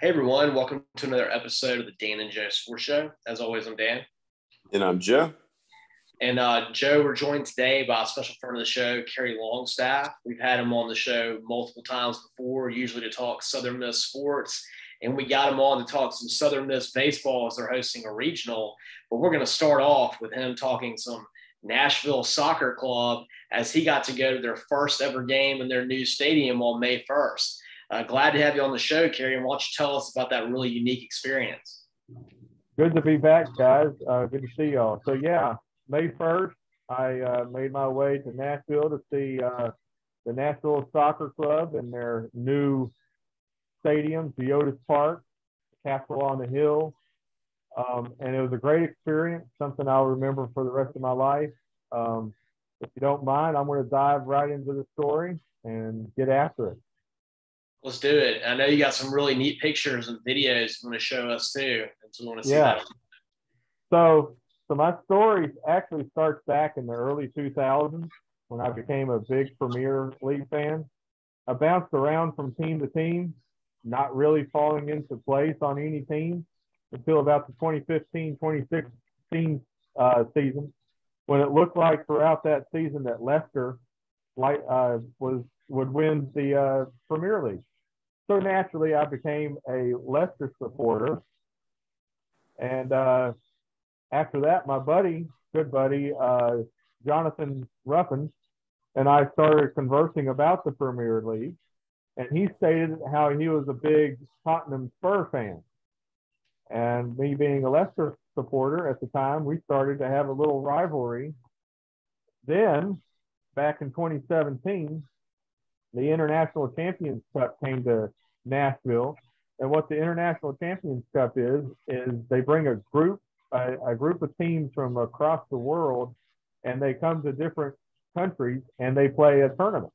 Hey everyone, welcome to another episode of the Dan and Joe Sports Show. As always, I'm Dan. And I'm Joe. And uh, Joe, we're joined today by a special friend of the show, Kerry Longstaff. We've had him on the show multiple times before, usually to talk Southern Miss sports. And we got him on to talk some Southern Miss baseball as they're hosting a regional. But we're going to start off with him talking some Nashville Soccer Club as he got to go to their first ever game in their new stadium on May 1st. Uh, glad to have you on the show, Kerry. And why don't you tell us about that really unique experience? Good to be back, guys. Uh, good to see y'all. So, yeah, May 1st, I uh, made my way to Nashville to see uh, the Nashville Soccer Club and their new stadium, Geodis Park, Castle on the Hill. Um, and it was a great experience, something I'll remember for the rest of my life. Um, if you don't mind, I'm going to dive right into the story and get after it. Let's do it. I know you got some really neat pictures and videos you want to show us too. And so want to see yeah. that. So, so my story actually starts back in the early 2000s when I became a big Premier League fan. I bounced around from team to team, not really falling into place on any team until about the 2015 2016 uh, season, when it looked like throughout that season that Leicester like, uh, was would win the uh, Premier League. So naturally, I became a Leicester supporter. And uh, after that, my buddy, good buddy, uh, Jonathan Ruffin, and I started conversing about the Premier League. And he stated how he was a big Tottenham Spur fan. And me being a Leicester supporter at the time, we started to have a little rivalry. Then, back in 2017, the International Champions Cup came to Nashville. And what the International Champions Cup is, is they bring a group, a, a group of teams from across the world, and they come to different countries and they play a tournament.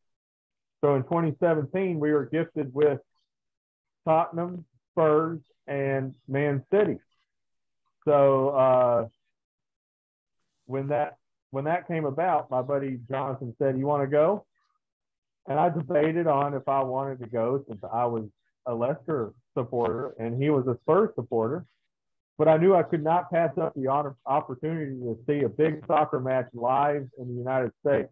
So in 2017, we were gifted with Tottenham, Spurs, and Man City. So uh, when that when that came about, my buddy Jonathan said, "You want to go?" And I debated on if I wanted to go since I was a Leicester supporter and he was a Spurs supporter. But I knew I could not pass up the opportunity to see a big soccer match live in the United States.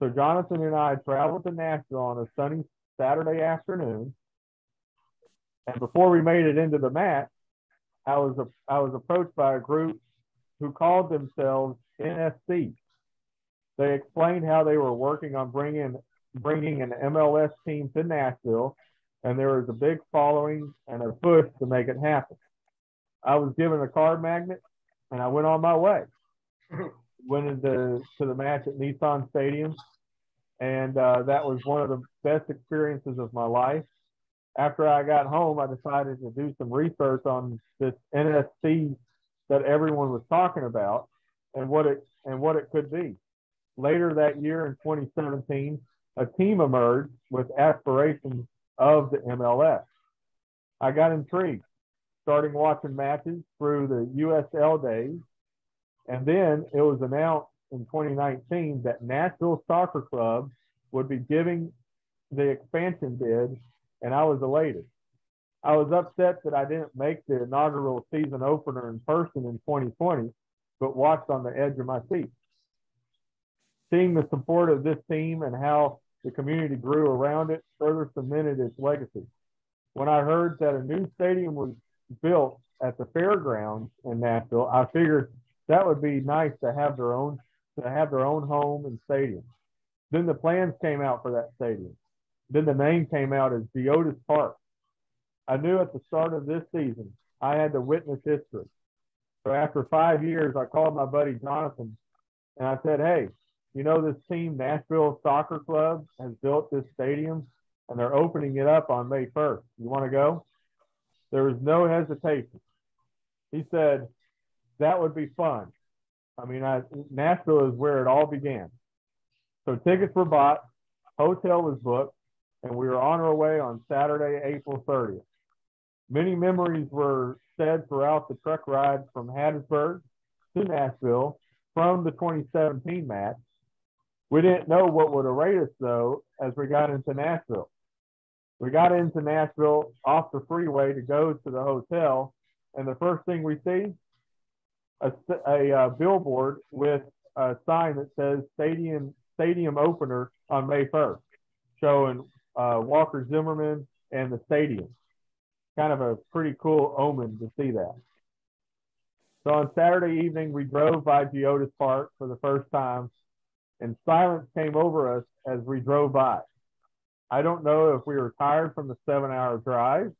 So Jonathan and I traveled to Nashville on a sunny Saturday afternoon. And before we made it into the match, I was a, I was approached by a group who called themselves NSC. They explained how they were working on bringing bringing an MLS team to Nashville, and there was a big following and a push to make it happen. I was given a card magnet, and I went on my way. went into to the match at Nissan Stadium, and uh, that was one of the best experiences of my life. After I got home, I decided to do some research on this NSC that everyone was talking about and what it and what it could be. Later that year in 2017, a team emerged with aspirations of the MLS. I got intrigued, starting watching matches through the USL days. And then it was announced in 2019 that Nashville Soccer Club would be giving the expansion bid, and I was elated. I was upset that I didn't make the inaugural season opener in person in 2020, but watched on the edge of my seat. Seeing the support of this team and how the community grew around it, further cemented its legacy. When I heard that a new stadium was built at the fairgrounds in Nashville, I figured that would be nice to have their own to have their own home and stadium. Then the plans came out for that stadium. Then the name came out as Geodis Park. I knew at the start of this season I had to witness history. So after five years, I called my buddy Jonathan and I said, Hey, you know, this team, Nashville Soccer Club, has built this stadium and they're opening it up on May 1st. You want to go? There was no hesitation. He said, that would be fun. I mean, I, Nashville is where it all began. So tickets were bought, hotel was booked, and we were on our way on Saturday, April 30th. Many memories were said throughout the truck ride from Hattiesburg to Nashville from the 2017 match we didn't know what would await us though as we got into Nashville. We got into Nashville off the freeway to go to the hotel, and the first thing we see a, a uh, billboard with a sign that says stadium stadium opener on May 1st, showing uh, Walker Zimmerman and the stadium. Kind of a pretty cool omen to see that. So on Saturday evening, we drove by Geodis Park for the first time, and silence came over us as we drove by. I don't know if we were tired from the seven hour drive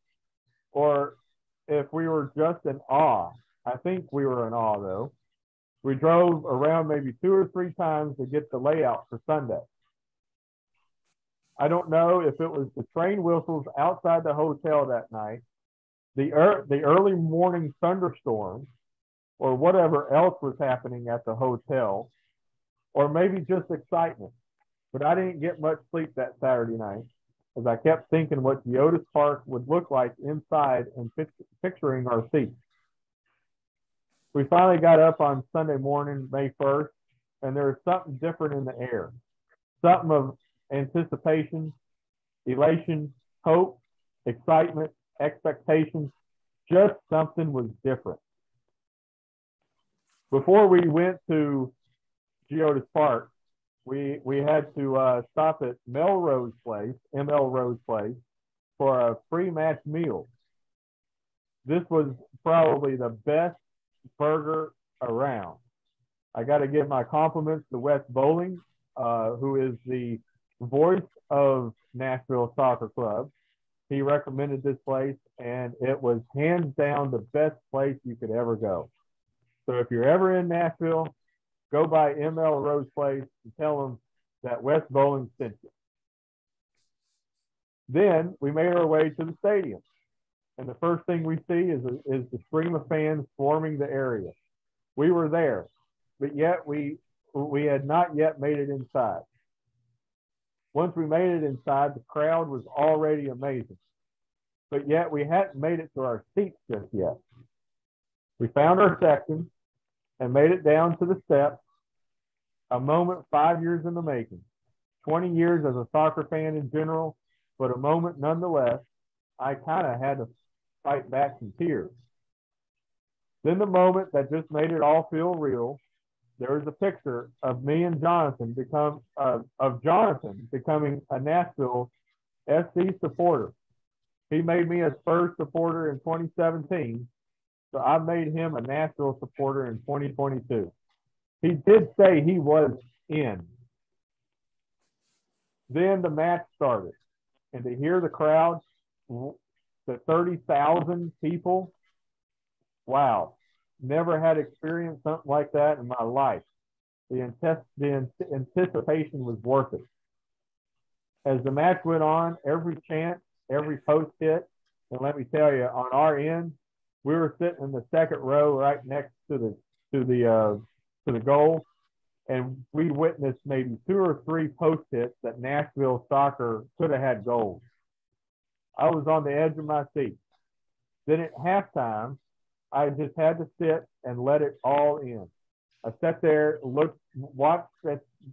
or if we were just in awe. I think we were in awe though. We drove around maybe two or three times to get the layout for Sunday. I don't know if it was the train whistles outside the hotel that night, the, er- the early morning thunderstorm, or whatever else was happening at the hotel, or maybe just excitement. But I didn't get much sleep that Saturday night as I kept thinking what Geodis Park would look like inside and picturing our seats. We finally got up on Sunday morning, May 1st, and there was something different in the air. Something of anticipation, elation, hope, excitement, expectations. Just something was different. Before we went to Geodis Park, we we had to uh, stop at Melrose Place, ML Rose Place, for a free match meal. This was probably the best burger around. I got to give my compliments to Wes Bowling, uh, who is the voice of Nashville Soccer Club. He recommended this place, and it was hands down the best place you could ever go. So if you're ever in Nashville, go by ML Rose Place and tell them that Wes Bowling sent you. Then we made our way to the stadium. And the first thing we see is, is the stream of fans swarming the area. We were there, but yet we, we had not yet made it inside. Once we made it inside, the crowd was already amazing, but yet we hadn't made it to our seats just yet. We found our section and made it down to the steps, a moment five years in the making, 20 years as a soccer fan in general, but a moment nonetheless. I kind of had to fight back some tears. Then the moment that just made it all feel real, there was a picture of me and Jonathan become uh, of Jonathan becoming a Nashville SC supporter. He made me a Spurs supporter in 2017, so I made him a Nashville supporter in 2022. He did say he was in. Then the match started, and to hear the crowd the 30,000 people. Wow. Never had experienced something like that in my life. The, the anticipation was worth it. As the match went on, every chant, every post hit, and let me tell you, on our end, we were sitting in the second row right next to the to the uh, to the goal, and we witnessed maybe two or three post hits that Nashville soccer could have had goals. I was on the edge of my seat. Then at halftime, I just had to sit and let it all in. I sat there, looked, watched,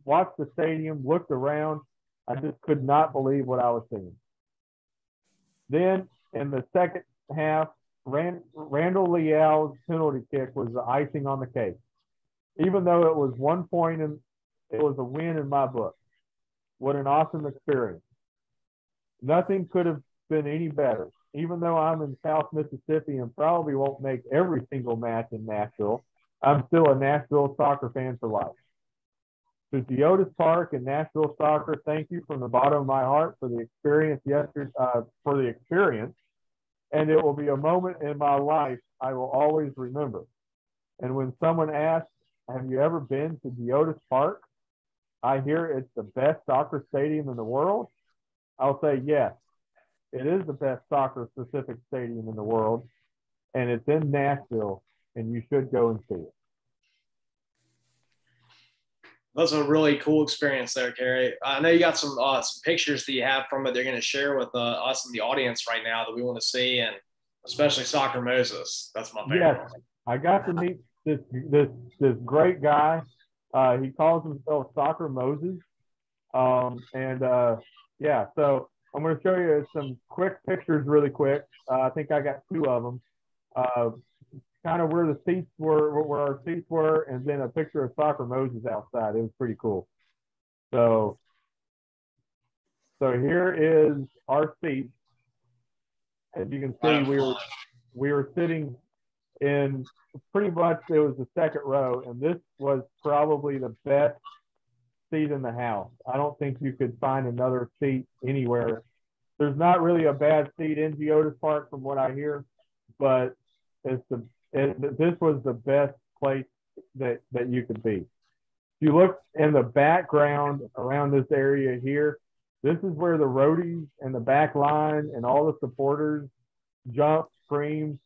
watched the stadium, looked around. I just could not believe what I was seeing. Then in the second half, Rand, Randall Leal's penalty kick was the icing on the cake. Even though it was one point and it was a win in my book. What an awesome experience. Nothing could have been any better. Even though I'm in South Mississippi and probably won't make every single match in Nashville, I'm still a Nashville soccer fan for life. To Geodis Park and Nashville Soccer, thank you from the bottom of my heart for the experience yesterday, uh, for the experience. And it will be a moment in my life I will always remember. And when someone asks, have you ever been to Geodis Park? I hear it's the best soccer stadium in the world. I'll say yes. It is the best soccer specific stadium in the world, and it's in Nashville, and you should go and see it. That's a really cool experience there, Kerry. I know you got some uh, some pictures that you have from it. They're going to share with uh, us and the audience right now that we want to see, and especially Soccer Moses. That's my favorite. Yes, I got to meet this this this great guy. Uh, he calls himself Soccer Moses, um, and uh, yeah, so I'm going to show you some quick pictures really quick. Uh, I think I got two of them. Kind of where the seats were, where our seats were, and then a picture of Soccer Moses outside. It was pretty cool. So, so here is our seat. As you can see, we were we were sitting in pretty much it was the second row, and this was probably the best seat in the house. I don't think you could find another seat anywhere. There's not really a bad seat in Geodis Park from what I hear, but it's the it, this was the best place that that you could be. If you look in the background around this area here, this is where the roadies and the back line and all the supporters jump, scream,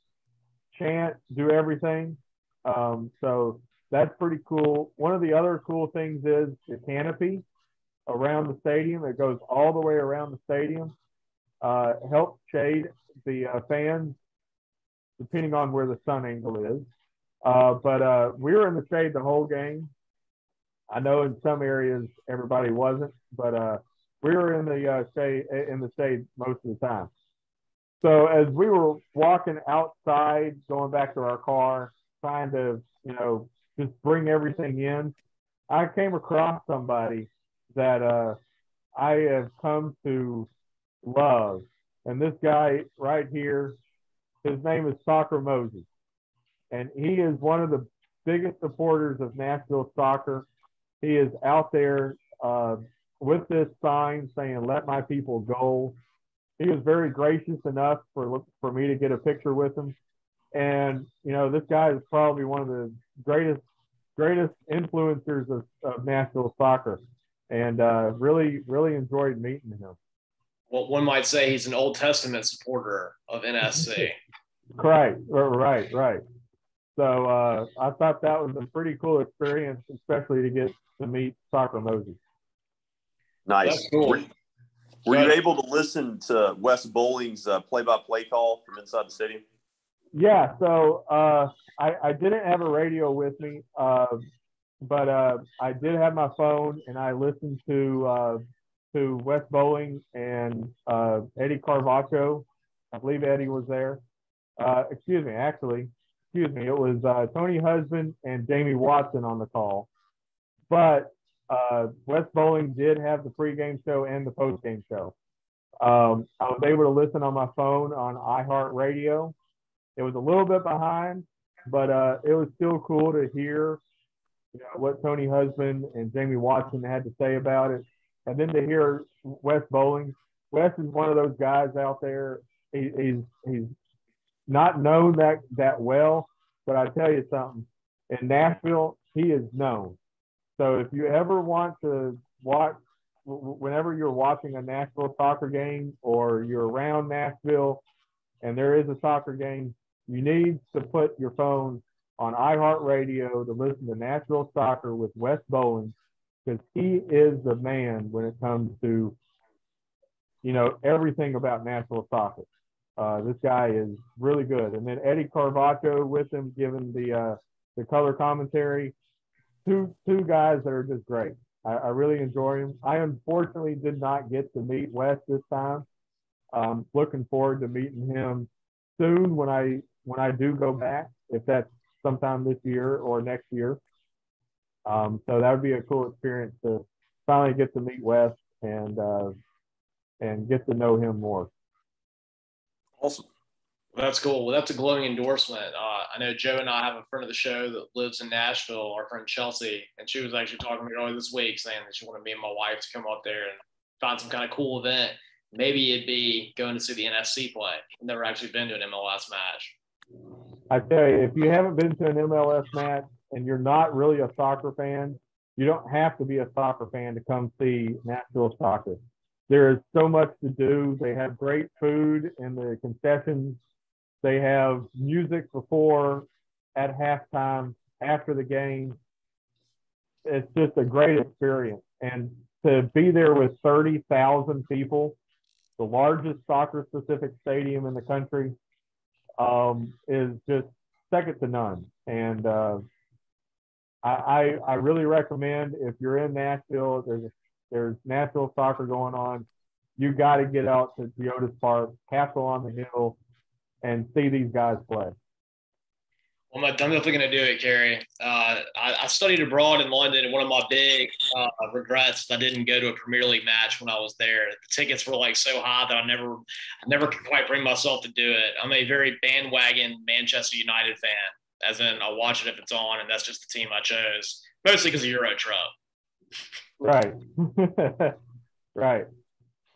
chant, do everything. Um, so that's pretty cool. One of the other cool things is the canopy around the stadium. It goes all the way around the stadium. Uh, helps shade the uh, fans depending on where the sun angle is. Uh, but uh, we were in the shade the whole game. I know in some areas everybody wasn't, but uh, we were in the uh, shade in the shade most of the time. So as we were walking outside, going back to our car, trying to you know just bring everything in, I came across somebody that uh, I have come to love, and this guy right here his name is Soccer Moses, and he is one of the biggest supporters of Nashville soccer. He is out there uh, with this sign saying "Let my people go." He was very gracious enough for for me to get a picture with him, and you know this guy is probably one of the greatest greatest influencers of, of Nashville soccer, and uh, really really enjoyed meeting him. Well, one might say he's an Old Testament supporter of NSC. Right, right, right. So uh, I thought that was a pretty cool experience, especially to get to meet Soccer Moses. Nice. Cool. Were, were you able to listen to Wes Bowling's uh, play-by-play call from inside the stadium? Yeah. So uh, I, I, didn't have a radio with me, uh, but uh, I did have my phone, and I listened to uh, to Wes Bowling and Eddie Carvacho. I believe Eddie was there uh, excuse me, actually, excuse me, it was uh, Tony Husband and Jamie Watson on the call. But uh, Wes Bowling did have the pregame show and the postgame show. Um, I was able to listen on my phone on iHeartRadio. It was a little bit behind, but uh, it was still cool to hear you know, what Tony Husband and Jamie Watson had to say about it. And then to hear Wes Bowling. Wes is one of those guys out there. He, he's he's not known that that well, but I tell you something. In Nashville, he is known. So if you ever want to watch, whenever you're watching a Nashville soccer game or you're around Nashville and there is a soccer game, you need to put your phone on iHeartRadio to listen to Nashville soccer with Wes Bowling because he is the man when it comes to, you know, everything about Nashville soccer. Uh, this guy is really good. And then Eddie Carvacho with him, giving the uh, the color commentary. Two two guys that are just great. I, I, really enjoy him. I unfortunately did not get to meet Wes this time. Um, looking forward to meeting him soon when I when I do go back, if that's sometime this year or next year. Um, so that would be a cool experience to finally get to meet Wes and uh, and get to know him more. Awesome. Well, that's cool. Well, that's a glowing endorsement. Uh, I know Joe and I have a friend of the show that lives in Nashville, our friend Chelsea, and she was actually talking to me earlier this week saying that she wanted me and my wife to come up there and find some kind of cool event. Maybe it'd be going to see the NSC play. I've never actually been to an MLS match. I tell you, if you haven't been to an MLS match and you're not really a soccer fan, you don't have to be a soccer fan to come see Nashville soccer. There is so much to do. They have great food in the concessions. They have music before, at halftime, after the game. It's just a great experience. And to be there with 30,000 people, the largest soccer specific stadium in the country, um, is just second to none. And uh, I, I, I really recommend if you're in Nashville, there's a there's Nashville soccer going on. you got to get out to Geodis Park, Castle on the Hill, and see these guys play. Well, I'm definitely going to do it, Kerry. Uh, I, I, studied abroad in London, and one of my big uh, regrets I didn't go to a Premier League match when I was there. The tickets were like so high that I never, I never could quite bring myself to do it. I'm a very bandwagon Manchester United fan, as in I watch it if it's on, and that's just the team I chose, mostly because of Euro Truck. Right, right.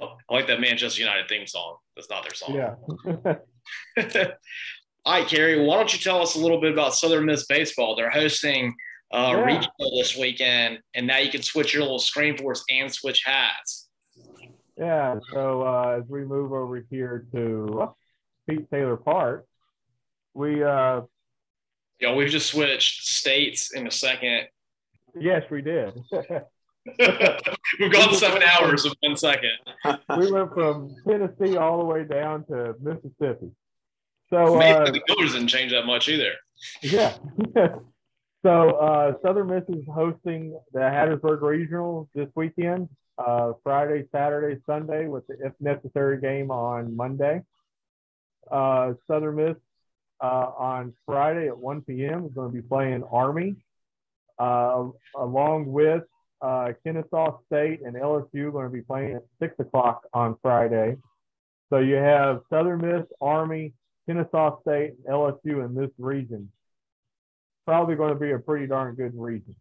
I like that Manchester United theme song. That's not their song. Yeah. All right, Kerry, why don't you tell us a little bit about Southern Miss Baseball? They're hosting uh, yeah. regional this weekend, and now you can switch your little screen force and switch hats. Yeah, so uh, as we move over here to Pete Taylor Park, we uh, yeah, we've just switched states in a second. Yes, we did. We've gone seven hours in one second. we went from Tennessee all the way down to Mississippi. So uh, the colors didn't change that much either. Yeah. so uh, Southern Miss is hosting the Hattiesburg Regional this weekend, uh, Friday, Saturday, Sunday, with the if necessary game on Monday. Uh, Southern Miss uh, on Friday at 1 p.m. is going to be playing Army, along with Kennesaw State and LSU going to be playing at 6 o'clock on Friday. So you have Southern Miss, Army, Kennesaw State, and LSU in this region. Probably going to be a pretty darn good region.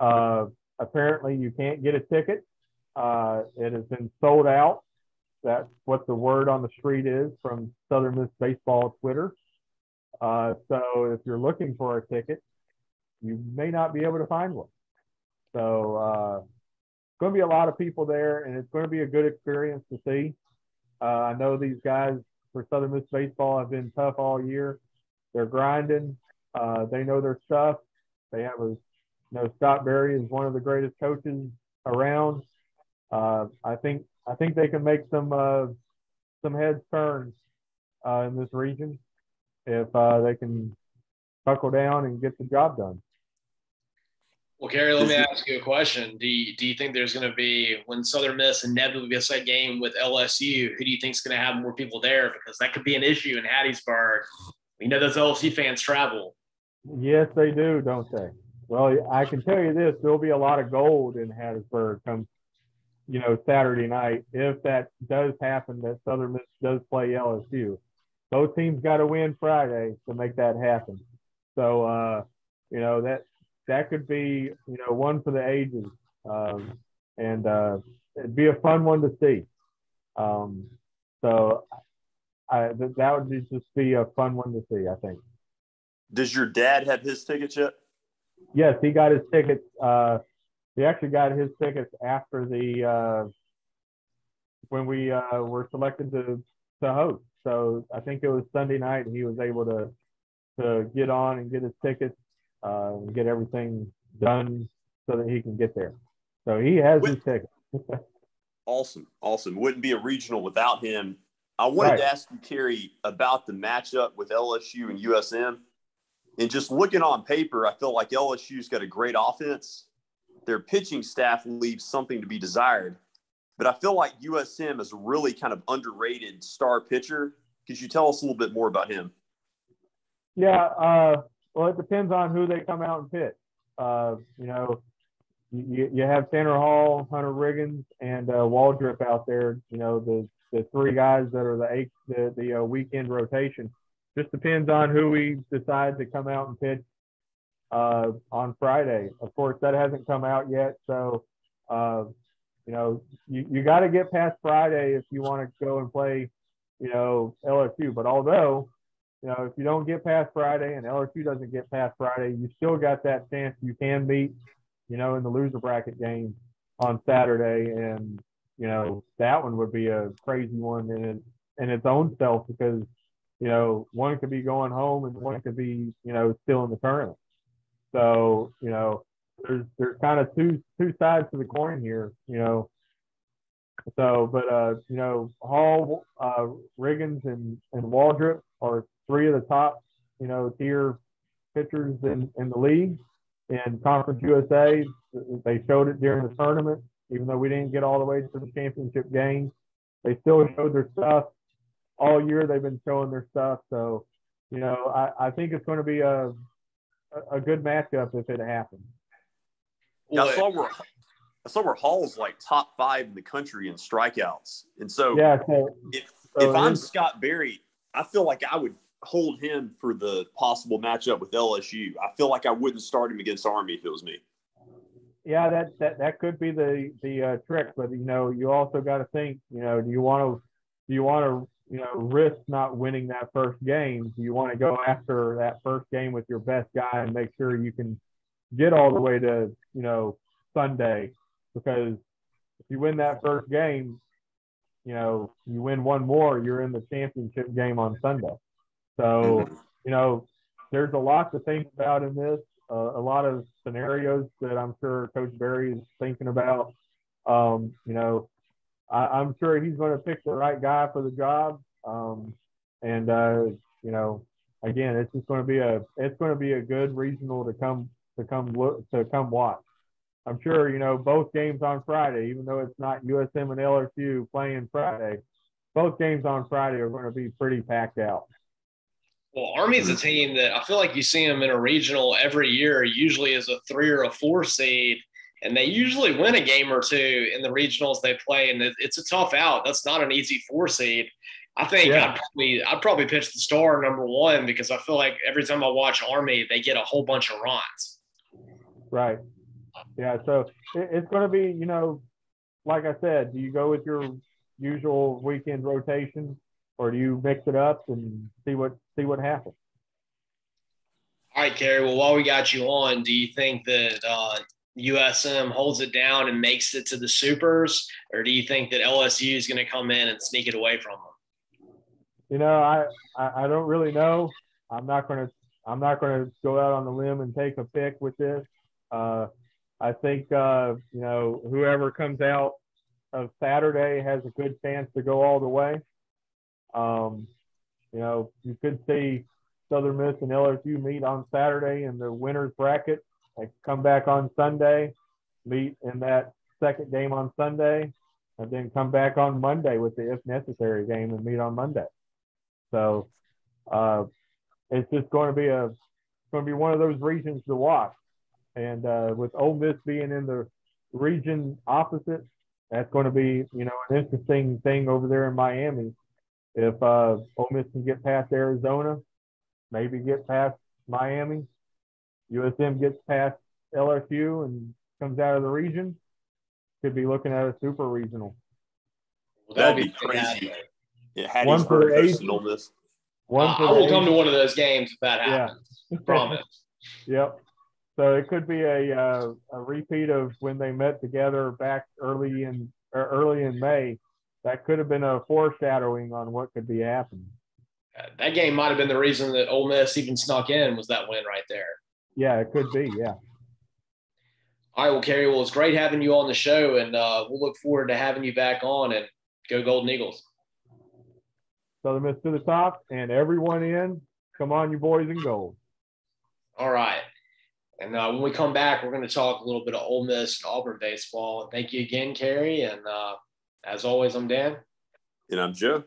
Uh, apparently, you can't get a ticket. Uh, it has been sold out. That's what the word on the street is from Southern Miss Baseball Twitter. Uh, so if you're looking for a ticket, you may not be able to find one. So uh, going to be a lot of people there, and it's going to be a good experience to see. Uh, I know these guys for Southern Miss baseball have been tough all year. They're grinding. Uh, they know their stuff. They have a, you know, Scott Berry is one of the greatest coaches around. Uh, I think I think they can make some uh, some heads turn uh, in this region if uh, they can buckle down and get the job done. Well, Kerry, let me ask you a question. Do you, do you think there's going to be, when Southern Miss inevitably gets that game with LSU, who do you think is going to have more people there? Because that could be an issue in Hattiesburg. We know those LSU fans travel. Yes, they do, don't they? Well, I can tell you this: there'll be a lot of gold in Hattiesburg come, you know, Saturday night if that does happen. That Southern Miss does play LSU. Both teams got to win Friday to make that happen. So, uh, you know that that could be you know one for the ages, um, and uh, it'd be a fun one to see. Um, so I, th- that would be, just be a fun one to see. I think. Does your dad have his tickets yet? Yes, he got his tickets. Uh, he actually got his tickets after the uh, when we uh, were selected to to host. So I think it was Sunday night, and he was able to to get on and get his tickets uh, get everything done so that he can get there. So he has his ticket. awesome, awesome. Wouldn't be a regional without him. I wanted right. to ask you, Kerry, about the matchup with LSU and USM. And just looking on paper, I feel like LSU's got a great offense. Their pitching staff leaves something to be desired. But I feel like USM is a really kind of underrated star pitcher. Could you tell us a little bit more about him? Yeah, uh, well, it depends on who they come out and pitch. Uh, you know, you, you have Tanner Hall, Hunter Riggins, and uh, Waldrep out there. You know, the the three guys that are the eight, the, the uh, weekend rotation. Just depends on who we decide to come out and pitch uh, on Friday. Of course, that hasn't come out yet, so uh, you know you, you got to get past Friday if you want to go and play, you know, LSU. But although you know, if you don't get past Friday and LSU doesn't get past Friday, you still got that chance you can meet, you know, in the loser bracket game on Saturday. And, you know, that one would be a crazy one in, in its own self because, you know, one could be going home and one could be, you know, still in the tournament. So, you know, there's there's kind of two two sides to the coin here, you know. So, but uh, you know, Hall, uh, Riggins, and and Waldrep are three of the top, you know, tier pitchers in, in the league. In Conference USA, they showed it during the tournament, even though we didn't get all the way to the championship game. they still showed their stuff all year. They've been showing their stuff. So, you know, I, I think it's going to be a a good matchup if it happens. Yeah, I saw where I saw where Hall's like top five in the country in strikeouts, and so yeah. So, if so if I'm Scott Berry, I feel like I would hold him for the possible matchup with LSU. I feel like I wouldn't start him against Army if it was me. Yeah, that that that could be the the uh, trick, but you know, you also got to think. You know, do you want to do you want to you know risk not winning that first game? Do you want to go after that first game with your best guy and make sure you can get all the way to you know Sunday? Because if you win that first game, you know you win one more, you're in the championship game on Sunday. So, mm-hmm. you know, there's a lot to think about in this, uh, a lot of scenarios that I'm sure Coach Berry is thinking about. Um, you know, I, am sure he's going to pick the right guy for the job. Um, and, uh, you know, again, it's just going to be a, it's going to be a good regional to come, to come look, to come watch. I'm sure, you know, both games on Friday, even though it's not USM and LSU playing Friday, both games on Friday are going to be pretty packed out. Well, Army's a mm-hmm. team that I feel like you see them in a regional every year, usually as a three or a four seed, and they usually win a game or two in the regionals they play, and it's a tough out. That's not an easy four seed. I think yeah. I'd probably I'd probably pitch the star number one because I feel like every time I watch Army, they get a whole bunch of runs. Right. Yeah. So it's going to be, you know, like I said, do you go with your usual weekend rotation? Or do you mix it up and see what see what happens? All right, Kerry. Well, while we got you on, do you think that uh, USM holds it down and makes it to the supers, or do you think that LSU is going to come in and sneak it away from them? You know, I, I, I don't really know. I'm not going to I'm not going to go out on the limb and take a pick with this. Uh, I think uh, you know whoever comes out of Saturday has a good chance to go all the way. Um, you know, you could see Southern Miss and LSU meet on Saturday in the winners bracket. They come back on Sunday, meet in that second game on Sunday, and then come back on Monday with the if necessary game and meet on Monday. So uh, it's just going to be a going to be one of those regions to watch. And uh, with Ole Miss being in the region opposite, that's going to be you know an interesting thing over there in Miami if uh, Ole Miss can get past Arizona, maybe get past Miami, USM gets past LSU and comes out of the region, could be looking at a super regional. Well, that'd, that'd be crazy. Yeah, one for eight. One uh, I will come to one of those games if that happens. Yeah. Promise. yep. So it could be a uh, a repeat of when they met together back early in early in May that could have been a foreshadowing on what could be happening. Uh, that game might have been the reason that Ole Miss even snuck in was that win right there. Yeah, it could be. Yeah. All right, well, Kerry, well, it's great having you on the show, and uh, we'll look forward to having you back on and go Golden Eagles. Southern Miss to the top, and everyone in. Come on, you boys in gold. All right. And uh, when we come back, we're going to talk a little bit of Ole Miss and Auburn baseball. Thank you again, Kerry, and uh, as always, I'm Dan. And I'm Joe.